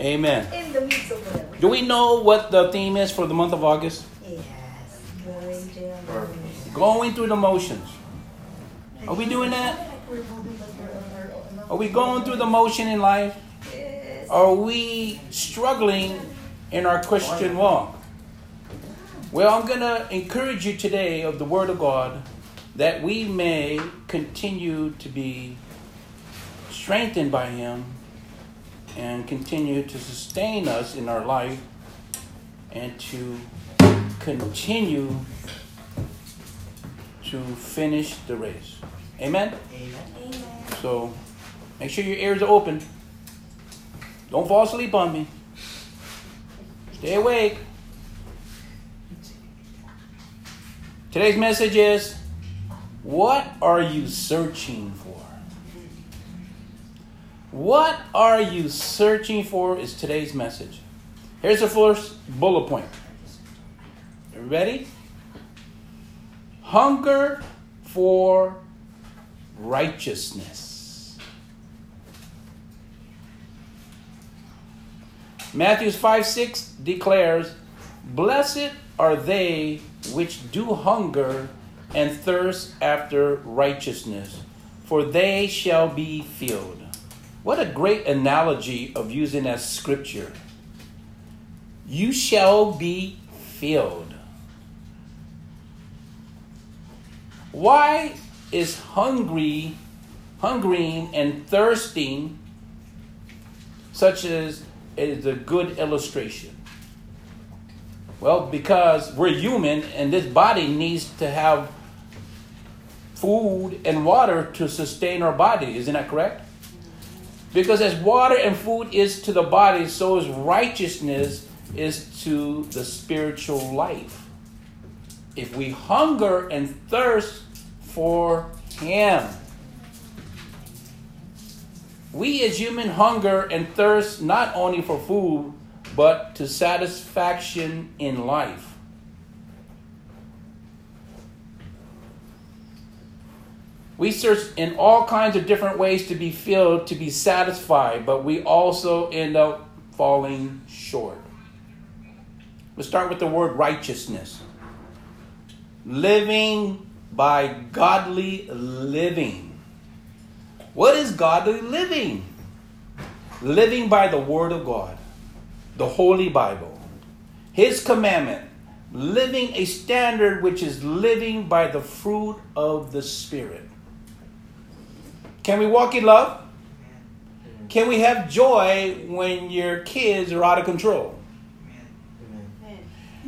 Amen. In the midst of whatever. Do we know what the theme is for the month of August? Yes. Going down. Going through the motions. Are we doing that? Are we going through the motion in life? Yes. Are we struggling in our Christian walk? Well, I'm going to encourage you today of the Word of God that we may continue to be strengthened by Him and continue to sustain us in our life and to continue to finish the race. Amen? Amen. So make sure your ears are open. Don't fall asleep on me. Stay awake. Today's message is What are you searching for? What are you searching for is today's message. Here's the first bullet point. Ready? Hunger for righteousness. Matthew 5 6 declares, Blessed are they which do hunger and thirst after righteousness, for they shall be filled. What a great analogy of using as scripture. You shall be filled. Why is hungry, hungering and thirsting such as is a good illustration? Well, because we're human and this body needs to have food and water to sustain our body. Isn't that correct? Because as water and food is to the body, so is righteousness is to the spiritual life. If we hunger and thirst for Him, we as human hunger and thirst not only for food, but to satisfaction in life. We search in all kinds of different ways to be filled, to be satisfied, but we also end up falling short. Let's start with the word righteousness. Living by godly living. What is godly living? Living by the Word of God, the Holy Bible, His commandment, living a standard which is living by the fruit of the Spirit. Can we walk in love? Can we have joy when your kids are out of control?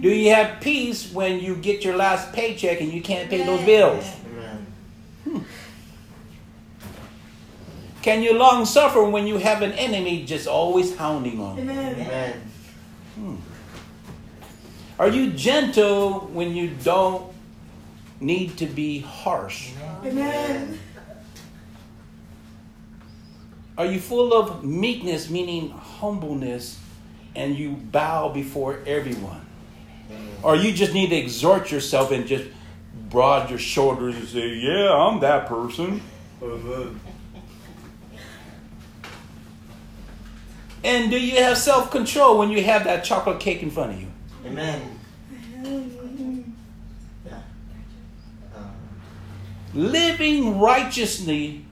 Do you have peace when you get your last paycheck and you can't pay those bills? Can you long suffer when you have an enemy just always hounding on you? Amen. Hmm. Are you gentle when you don't need to be harsh? Amen. Are you full of meekness, meaning humbleness, and you bow before everyone? Or you just need to exhort yourself and just broad your shoulders and say, Yeah, I'm that person. And do you have self control when you have that chocolate cake in front of you? Amen. Um, Living righteously,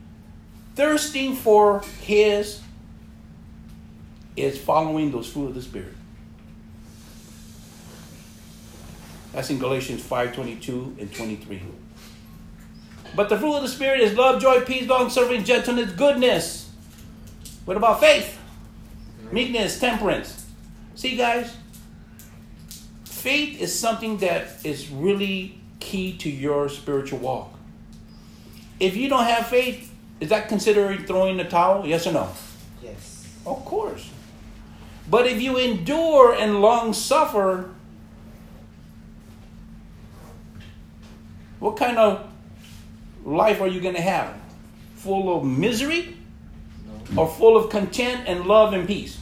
thirsting for His, is following those fruit of the Spirit. That's in Galatians 5 22 and 23. But the fruit of the Spirit is love, joy, peace, long serving, gentleness, goodness. What about faith? Meekness, temperance. See, guys, faith is something that is really key to your spiritual walk. If you don't have faith, is that considered throwing the towel? Yes or no? yes. Of course. But if you endure and long suffer, what kind of life are you going to have? Full of misery No. or full of content and love and peace?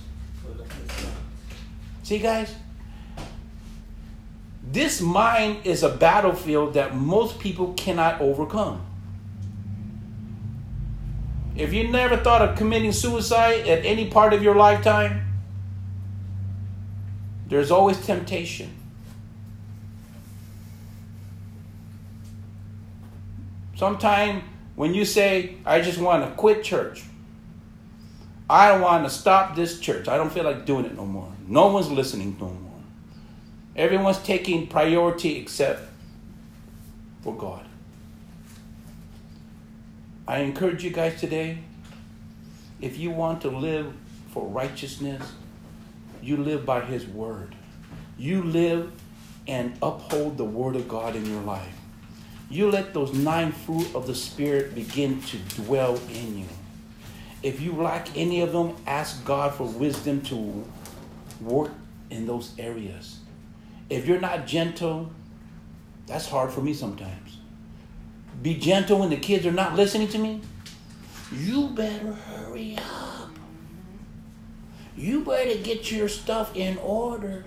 See, guys? This mind is a battlefield that most people cannot overcome. If you never thought of committing suicide at any part of your lifetime, there's always temptation. Sometime when you say, I just want to quit church, I want to stop this church. I don't feel like doing it no more. No one's listening no more. Everyone's taking priority except for God. I encourage you guys today if you want to live for righteousness, you live by His Word. You live and uphold the Word of God in your life. You let those nine fruit of the Spirit begin to dwell in you. If you lack any of them, ask God for wisdom to work in those areas. If you're not gentle, that's hard for me sometimes. Be gentle when the kids are not listening to me. You better hurry up. You better get your stuff in order.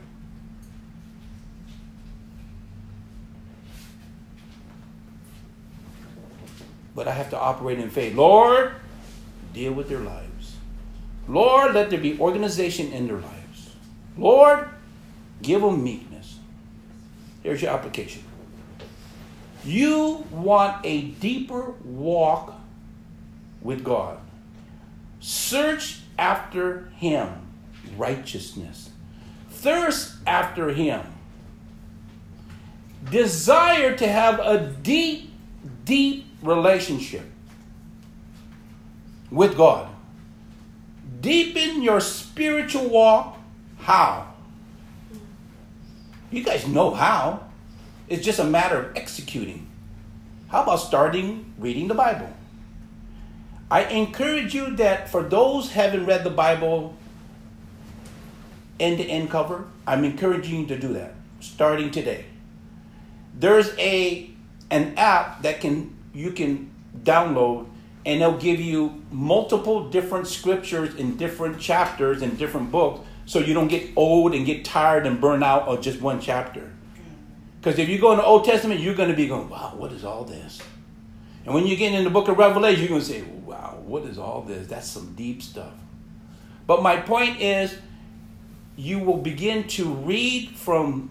But I have to operate in faith. Lord, deal with their lives. Lord, let there be organization in their lives. Lord, give them meekness. Here's your application. You want a deeper walk with God. Search after Him, righteousness. Thirst after Him. Desire to have a deep, deep relationship with God. Deepen your spiritual walk. How? You guys know how. It's just a matter of executing. How about starting reading the Bible? I encourage you that for those haven't read the Bible end to end cover, I'm encouraging you to do that starting today. There's a an app that can you can download and it'll give you multiple different scriptures in different chapters in different books so you don't get old and get tired and burn out of just one chapter. Because if you go in the Old Testament, you're going to be going, wow, what is all this? And when you get in the book of Revelation, you're going to say, wow, what is all this? That's some deep stuff. But my point is, you will begin to read from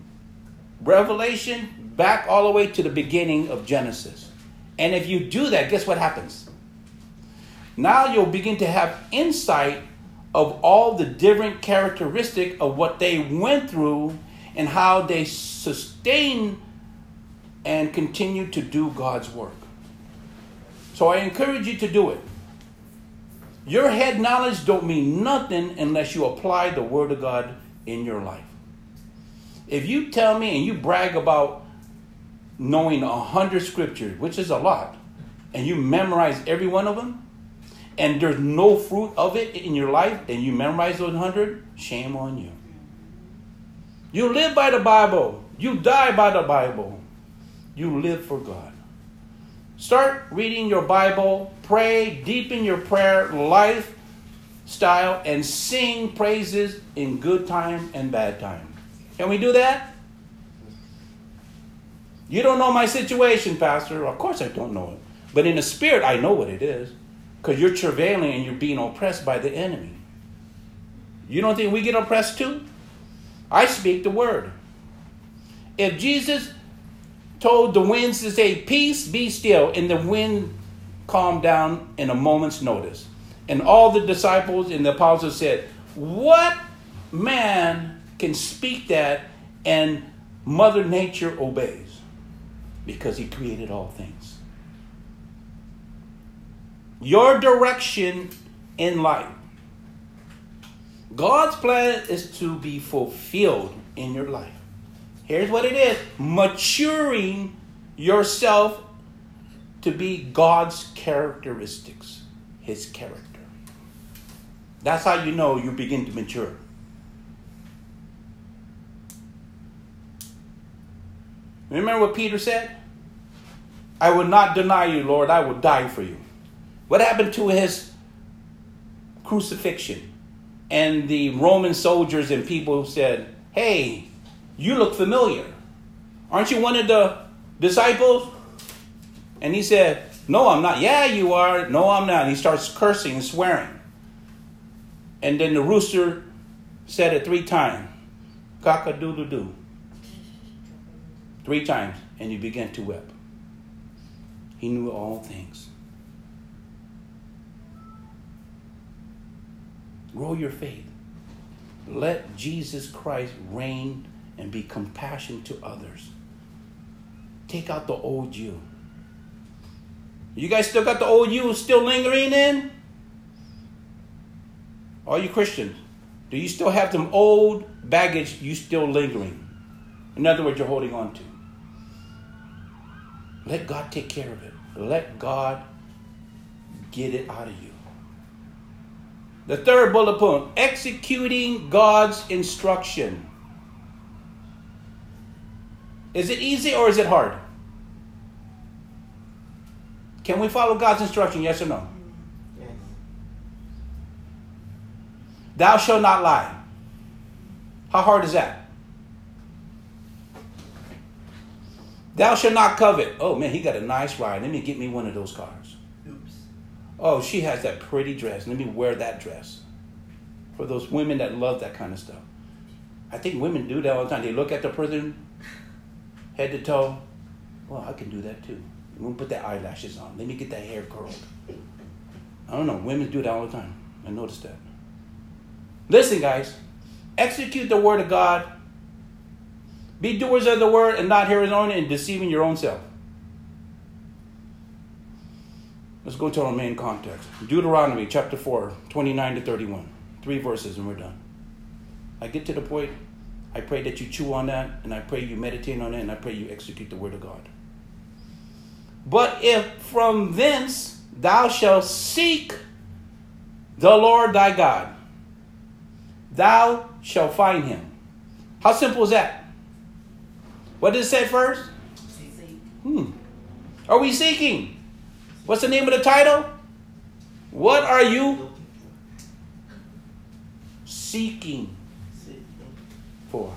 Revelation back all the way to the beginning of Genesis. And if you do that, guess what happens? Now you'll begin to have insight of all the different characteristic of what they went through and how they sustain and continue to do God's work. So I encourage you to do it. Your head knowledge don't mean nothing unless you apply the word of God in your life. If you tell me and you brag about knowing a hundred scriptures, which is a lot, and you memorize every one of them, and there's no fruit of it in your life, and you memorize those hundred, shame on you. You live by the Bible. You die by the Bible. You live for God. Start reading your Bible, pray, deepen your prayer life style, and sing praises in good time and bad time. Can we do that? You don't know my situation, Pastor. Of course I don't know it. But in the spirit, I know what it is. Because you're travailing and you're being oppressed by the enemy. You don't think we get oppressed too? I speak the word. If Jesus told the winds to say, Peace, be still, and the wind calmed down in a moment's notice, and all the disciples and the apostles said, What man can speak that and Mother Nature obeys? Because he created all things. Your direction in life God's plan is to be fulfilled in your life. Here's what it is maturing yourself to be God's characteristics, His character. That's how you know you begin to mature. Remember what Peter said? I will not deny you, Lord. I will die for you. What happened to his crucifixion? And the Roman soldiers and people said, Hey, you look familiar. Aren't you one of the disciples? And he said, No, I'm not. Yeah, you are. No, I'm not. And he starts cursing and swearing. And then the rooster said it three times. Cock a doodle doo. Three times. And he began to weep. He knew all things. Grow your faith. Let Jesus Christ reign and be compassionate to others. Take out the old you. You guys still got the old you still lingering in? Are you Christians, do you still have them old baggage you still lingering? In other words, you're holding on to. Let God take care of it. Let God get it out of you. The third bullet point executing God's instruction. Is it easy or is it hard? Can we follow God's instruction? Yes or no? Yes. Thou shalt not lie. How hard is that? Thou shalt not covet. Oh man, he got a nice ride. Let me get me one of those cars. Oh, she has that pretty dress. Let me wear that dress. For those women that love that kind of stuff. I think women do that all the time. They look at the person, head to toe. Well, I can do that too. Let me put the eyelashes on. Let me get that hair curled. I don't know. Women do that all the time. I noticed that. Listen, guys. Execute the word of God. Be doers of the word and not hearers only and deceiving your own self. Let's go to our main context. Deuteronomy chapter 4, 29 to 31. Three verses and we're done. I get to the point. I pray that you chew on that and I pray you meditate on it and I pray you execute the word of God. But if from thence thou shalt seek the Lord thy God, thou shalt find him. How simple is that? What does it say first? Hmm. Are we seeking? What's the name of the title? What are you seeking for?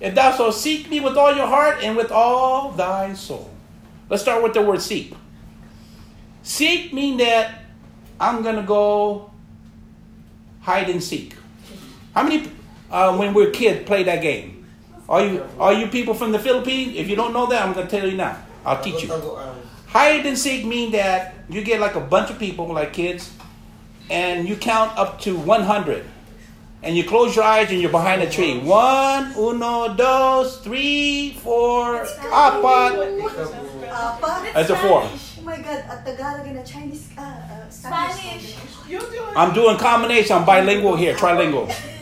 If thou shalt seek me with all your heart and with all thy soul. Let's start with the word seek. Seek mean that I'm gonna go hide and seek. How many uh, when we we're kids play that game? Are you are you people from the Philippines? If you don't know that, I'm gonna tell you now. I'll teach you. Tago-tagoan. Hide and seek mean that you get like a bunch of people, like kids, and you count up to 100. And you close your eyes and you're behind a tree. One, uno, dos, three, four, apat. Peekaboo. Apat? That's a four. Oh my God, at Tagalog and a Chinese, uh, uh, Spanish. Spanish. I'm doing combination. I'm bilingual here, trilingual.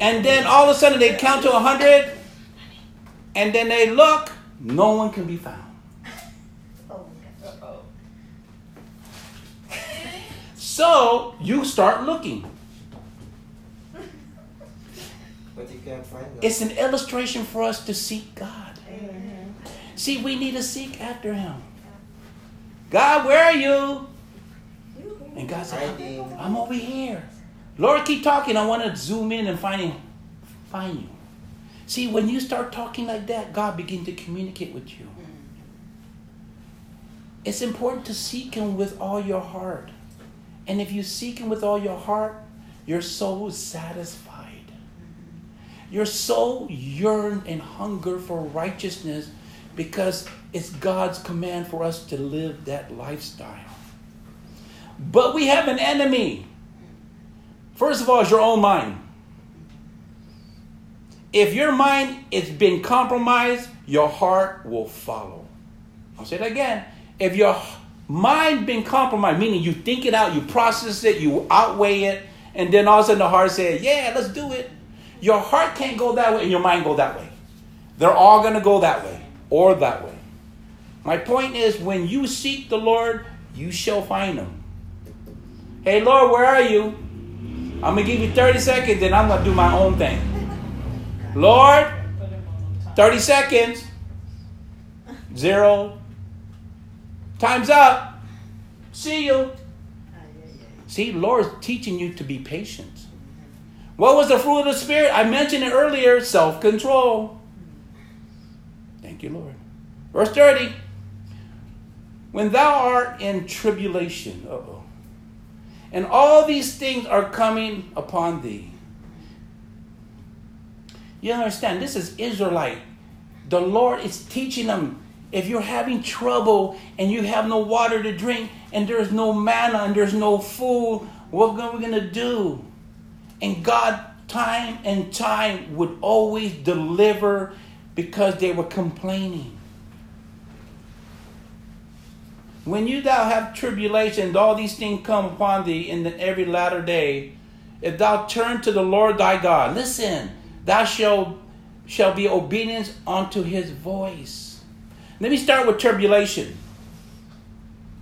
And then all of a sudden they count to 100, and then they look, no one can be found. Oh So you start looking. But you can't find them. It's an illustration for us to seek God. See, we need to seek after Him. God, where are you? And God said. I'm over here. Lord, keep talking. I want to zoom in and find him, find you. See, when you start talking like that, God begins to communicate with you. Mm. It's important to seek Him with all your heart. And if you seek Him with all your heart, your soul is satisfied. Mm-hmm. Your soul yearn and hunger for righteousness because it's God's command for us to live that lifestyle. But we have an enemy. First of all, is your own mind. If your mind is been compromised, your heart will follow. I'll say it again. If your mind been compromised, meaning you think it out, you process it, you outweigh it, and then all of a sudden the heart says, "Yeah, let's do it." Your heart can't go that way, and your mind go that way. They're all to go that way or that way. My point is, when you seek the Lord, you shall find Him. Hey, Lord, where are you? I'm to give you 30 seconds, and I'm to do my own thing. Lord, 30 seconds. Zero. Time's up. See you. See, Lord's teaching you to be patient. What was the fruit of the Spirit? I mentioned it earlier self control. Thank you, Lord. Verse 30 When thou art in tribulation, uh-oh, and all these things are coming upon thee. You understand, this is Israelite. The Lord is teaching them if you're having trouble and you have no water to drink and there's no manna and there's no food, what are we going to do? And God, time and time, would always deliver because they were complaining. When you thou have tribulation, and all these things come upon thee in the, every latter day, if thou turn to the Lord thy God, listen, thou shalt shall be obedience unto his voice. Let me start with tribulation.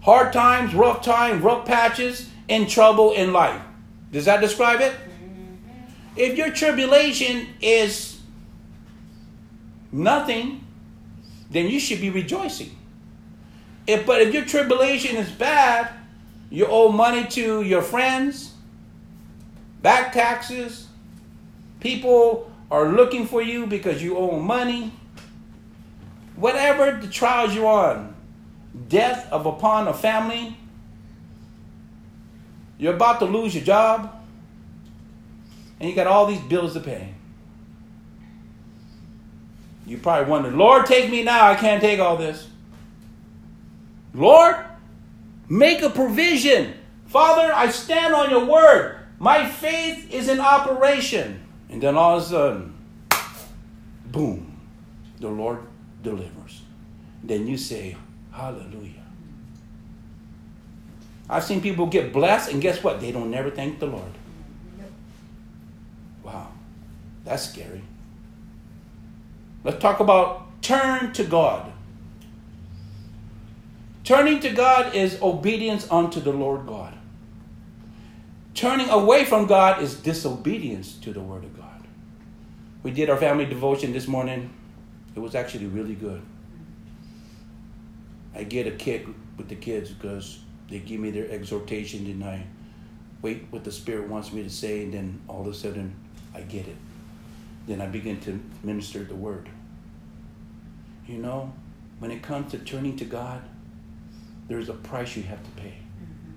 Hard times, rough times, rough patches, and trouble in life. Does that describe it? If your tribulation is nothing, then you should be rejoicing. If, but if your tribulation is bad, you owe money to your friends, back taxes, people are looking for you because you owe money, whatever the trials you're on, death of upon a family, you're about to lose your job, and you got all these bills to pay. You probably wonder, Lord, take me now. I can't take all this. Lord, make a provision. Father, I stand on your word. My faith is in operation. And then all of a sudden, boom, the Lord delivers. Then you say, Hallelujah. I've seen people get blessed, and guess what? They don't never thank the Lord. Wow, that's scary. Let's talk about turn to God. Turning to God is obedience unto the Lord God. Turning away from God is disobedience to the Word of God. We did our family devotion this morning. It was actually really good. I get a kick with the kids because they give me their exhortation and I wait what the Spirit wants me to say, and then all of a sudden I get it. Then I begin to minister the Word. You know, when it comes to turning to God, there's a price you have to pay. Mm-hmm.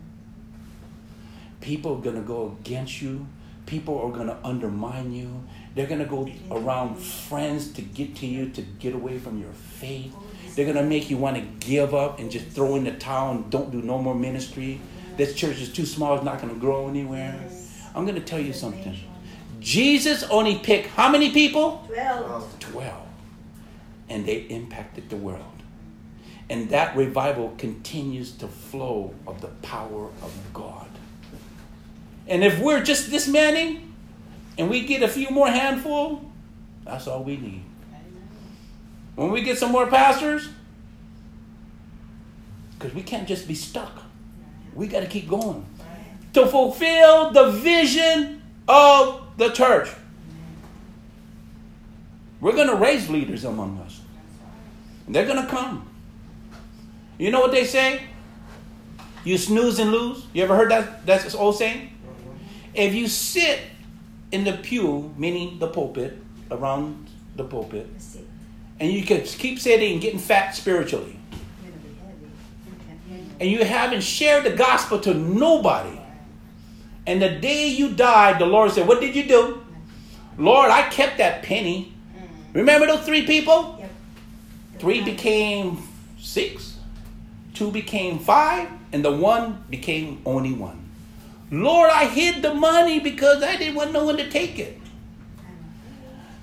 People are going to go against you. People are going to undermine you. They're going to go around friends to get to you, to get away from your faith. They're going to make you want to give up and just throw in the towel and don't do no more ministry. This church is too small, it's not going to grow anywhere. I'm going to tell you something. Jesus only picked how many people? Twelve. 12. And they impacted the world. And that revival continues to flow of the power of God. And if we're just this many and we get a few more handful, that's all we need. When we get some more pastors, because we can't just be stuck. We got to keep going to fulfill the vision of the church. We're going to raise leaders among us. And They're going to come. You know what they say? You snooze and lose. You ever heard that? That's old saying. If you sit in the pew, meaning the pulpit, around the pulpit, and you can keep sitting and getting fat spiritually, You're gonna be heavy. You can't- and you haven't shared the gospel to nobody, and the day you died, the Lord said, What did you do? Lord, I kept that penny. Mm. Remember those three people? Three became six, two became five, and the one became only one. Lord, I hid the money because I didn't want no one to take it.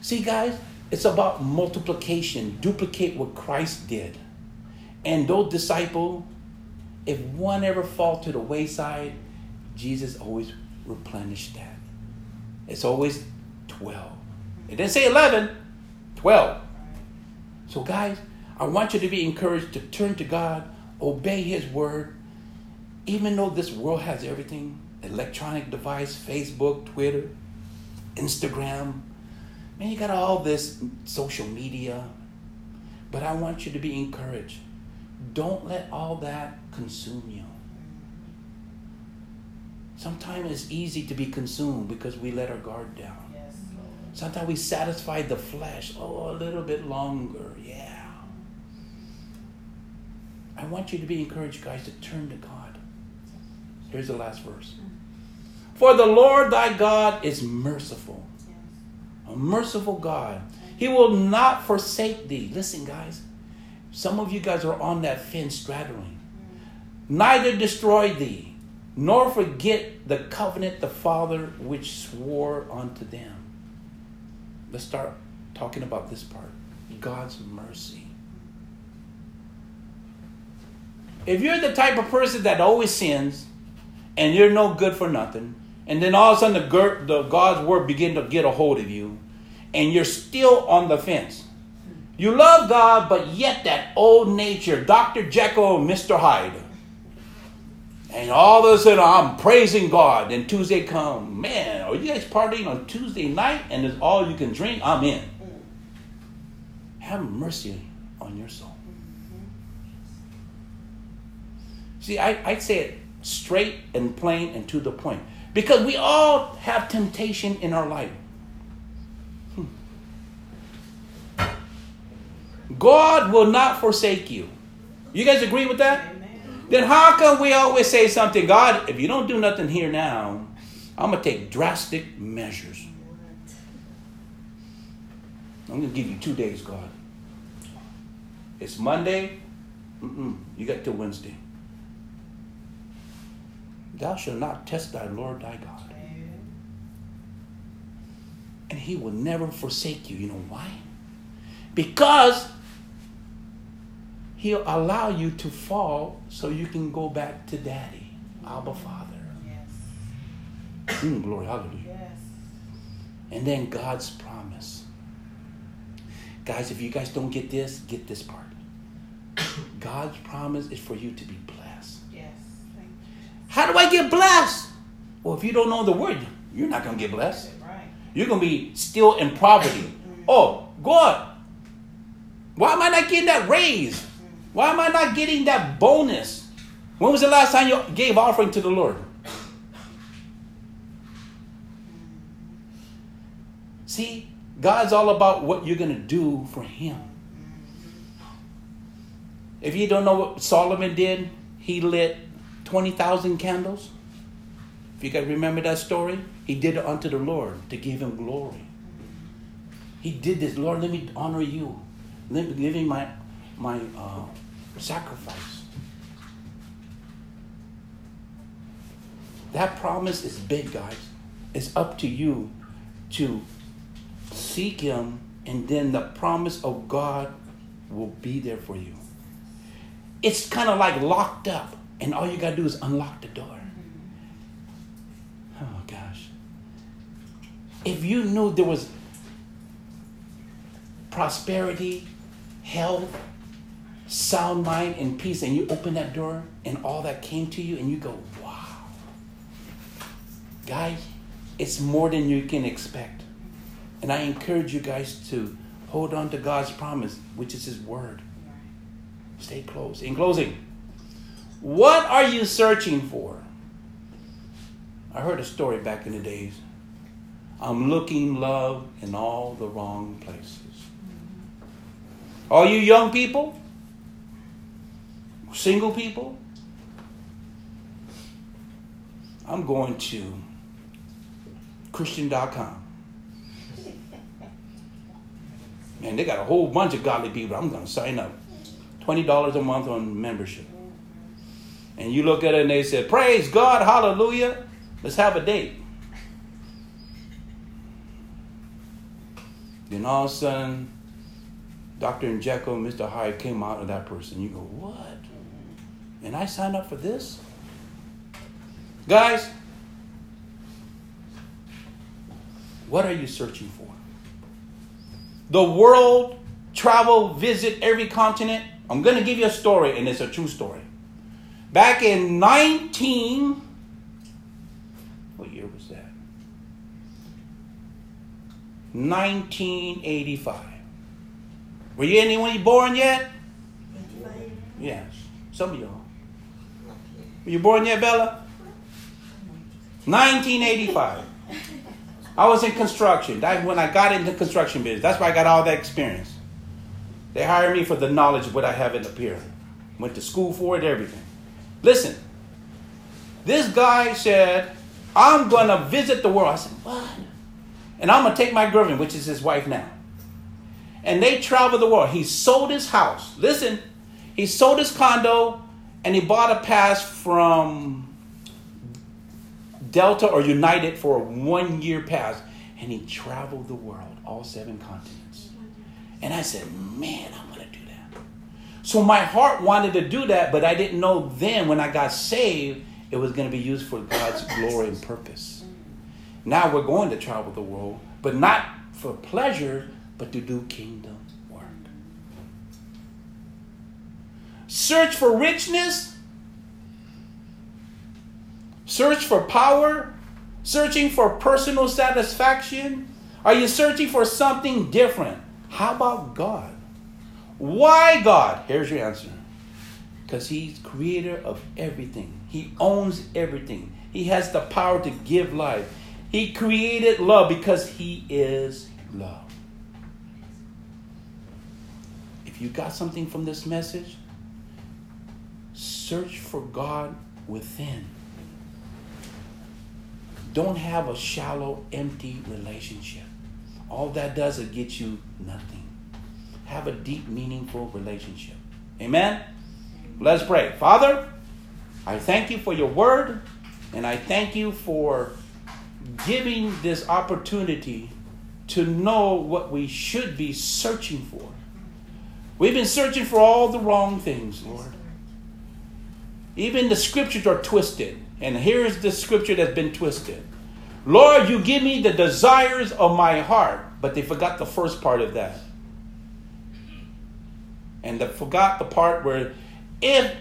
See, guys, it's about multiplication. Duplicate what Christ did. And those disciple, if one ever fall to the wayside, Jesus always replenished that. It's always 12. It didn't say 11, 12. So, guys, I want you to be encouraged to turn to God, obey His word, even though this world has everything electronic device, Facebook, Twitter, Instagram. Man, you got all this social media. But I want you to be encouraged. Don't let all that consume you. Sometimes it's easy to be consumed because we let our guard down. Sometimes we satisfy the flesh. Oh, a little bit longer. Yeah. I want you to be encouraged, guys, to turn to God. Here's the last verse. For the Lord thy God is merciful, a merciful God. He will not forsake thee. Listen, guys. Some of you guys are on that fence straddling. Neither destroy thee, nor forget the covenant the Father which swore unto them. Let's start talking about this part God's mercy. If you're the type of person that always sins and you're no good for nothing, and then all of a sudden the, the God's word begin to get a hold of you, and you're still on the fence. You love God, but yet that old nature, Dr. Jekyll Mr. Hyde. And all of a sudden I'm praising God. And Tuesday come, man, are you guys partying on Tuesday night and it's all you can drink? I'm in. Have mercy on your soul. See, I, I say it straight and plain and to the point. Because we all have temptation in our life. Hmm. God will not forsake you. You guys agree with that? Amen. Then how come we always say something, God, if you don't do nothing here now, I'm going to take drastic measures. I'm going to give you two days, God. It's Monday. Mm-mm, you got till Wednesday. Thou shalt not test thy Lord thy God. And he will never forsake you. You know why? Because he'll allow you to fall so you can go back to daddy, Abba Father. Yes. Mm, glory, hallelujah. Yes. And then God's promise. Guys, if you guys don't get this, get this part. God's promise is for you to be blessed. Yes. Thank you. How do I get blessed? Well, if you don't know the word, you're not going to get blessed. You're going to be still in poverty. Mm-hmm. Oh, God, why am I not getting that raise? Mm-hmm. Why am I not getting that bonus? When was the last time you gave offering to the Lord? Mm-hmm. See, God's all about what you're going to do for Him. If you don't know what Solomon did, he lit 20,000 candles. If you guys remember that story, he did it unto the Lord to give him glory. He did this, Lord, let me honor you. Let me give me my, my uh, sacrifice. That promise is big, guys. It's up to you to seek Him, and then the promise of God will be there for you. It's kind of like locked up, and all you got to do is unlock the door. Oh, gosh. If you knew there was prosperity, health, sound mind, and peace, and you open that door, and all that came to you, and you go, wow. Guys, it's more than you can expect. And I encourage you guys to hold on to God's promise, which is His Word. Stay close. In closing, what are you searching for? I heard a story back in the days. I'm looking love in all the wrong places. All you young people, single people, I'm going to Christian.com. Man, they got a whole bunch of godly people. I'm going to sign up. $20 a month on membership. And you look at it and they say, Praise God, hallelujah. Let's have a date. Then all of a sudden, Dr. and Jekyll and Mr. Hyde came out of that person. You go, What? And I signed up for this? Guys, what are you searching for? The world, travel, visit every continent. I'm going to give you a story, and it's a true story. Back in 19. What year was that? 1985. Were you anyone born yet? Yes. Some of y'all. Were you born yet, Bella? 1985. I was in construction. That's when I got into construction business. That's why I got all that experience. They hired me for the knowledge of what I have in the pier. Went to school for it, everything. Listen, this guy said, I'm going to visit the world. I said, What? And I'm going to take my girlfriend, which is his wife now. And they traveled the world. He sold his house. Listen, he sold his condo and he bought a pass from Delta or United for a one year pass. And he traveled the world, all seven continents. And I said, Man, I'm going to do that. So my heart wanted to do that, but I didn't know then when I got saved, it was going to be used for God's glory and purpose. Now we're going to travel the world, but not for pleasure, but to do kingdom work. Search for richness, search for power, searching for personal satisfaction. Are you searching for something different? How about God? Why God? Here's your answer. Because He's creator of everything. He owns everything. He has the power to give life. He created love because He is love. If you got something from this message, search for God within. Don't have a shallow, empty relationship. All that does is get you nothing. Have a deep, meaningful relationship. Amen? Let's pray. Father, I thank you for your word, and I thank you for giving this opportunity to know what we should be searching for. We've been searching for all the wrong things, Lord. Even the scriptures are twisted. And here's the scripture that's been twisted Lord, you give me the desires of my heart. But they forgot the first part of that. And forgot the part where if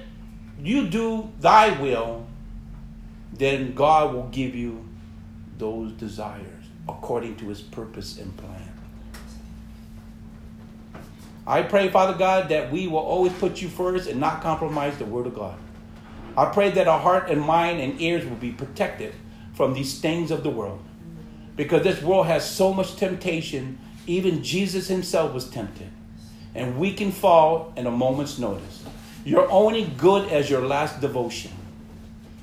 you do thy will, then God will give you those desires according to his purpose and plan. I pray, Father God, that we will always put you first and not compromise the Word of God. I pray that our heart and mind and ears will be protected from these things of the world. Because this world has so much temptation, even Jesus himself was tempted. And we can fall in a moment's notice. You're only good as your last devotion.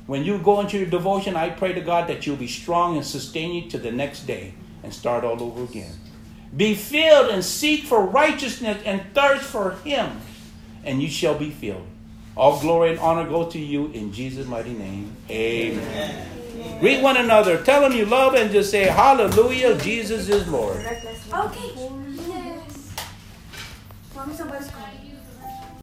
When you go into your devotion, I pray to God that you'll be strong and sustain you to the next day and start all over again. Be filled and seek for righteousness and thirst for Him, and you shall be filled. All glory and honor go to you in Jesus' mighty name. Amen. Amen. Greet one another. Tell them you love and just say, Hallelujah, Jesus is Lord. Okay. Vamos salvar a escola.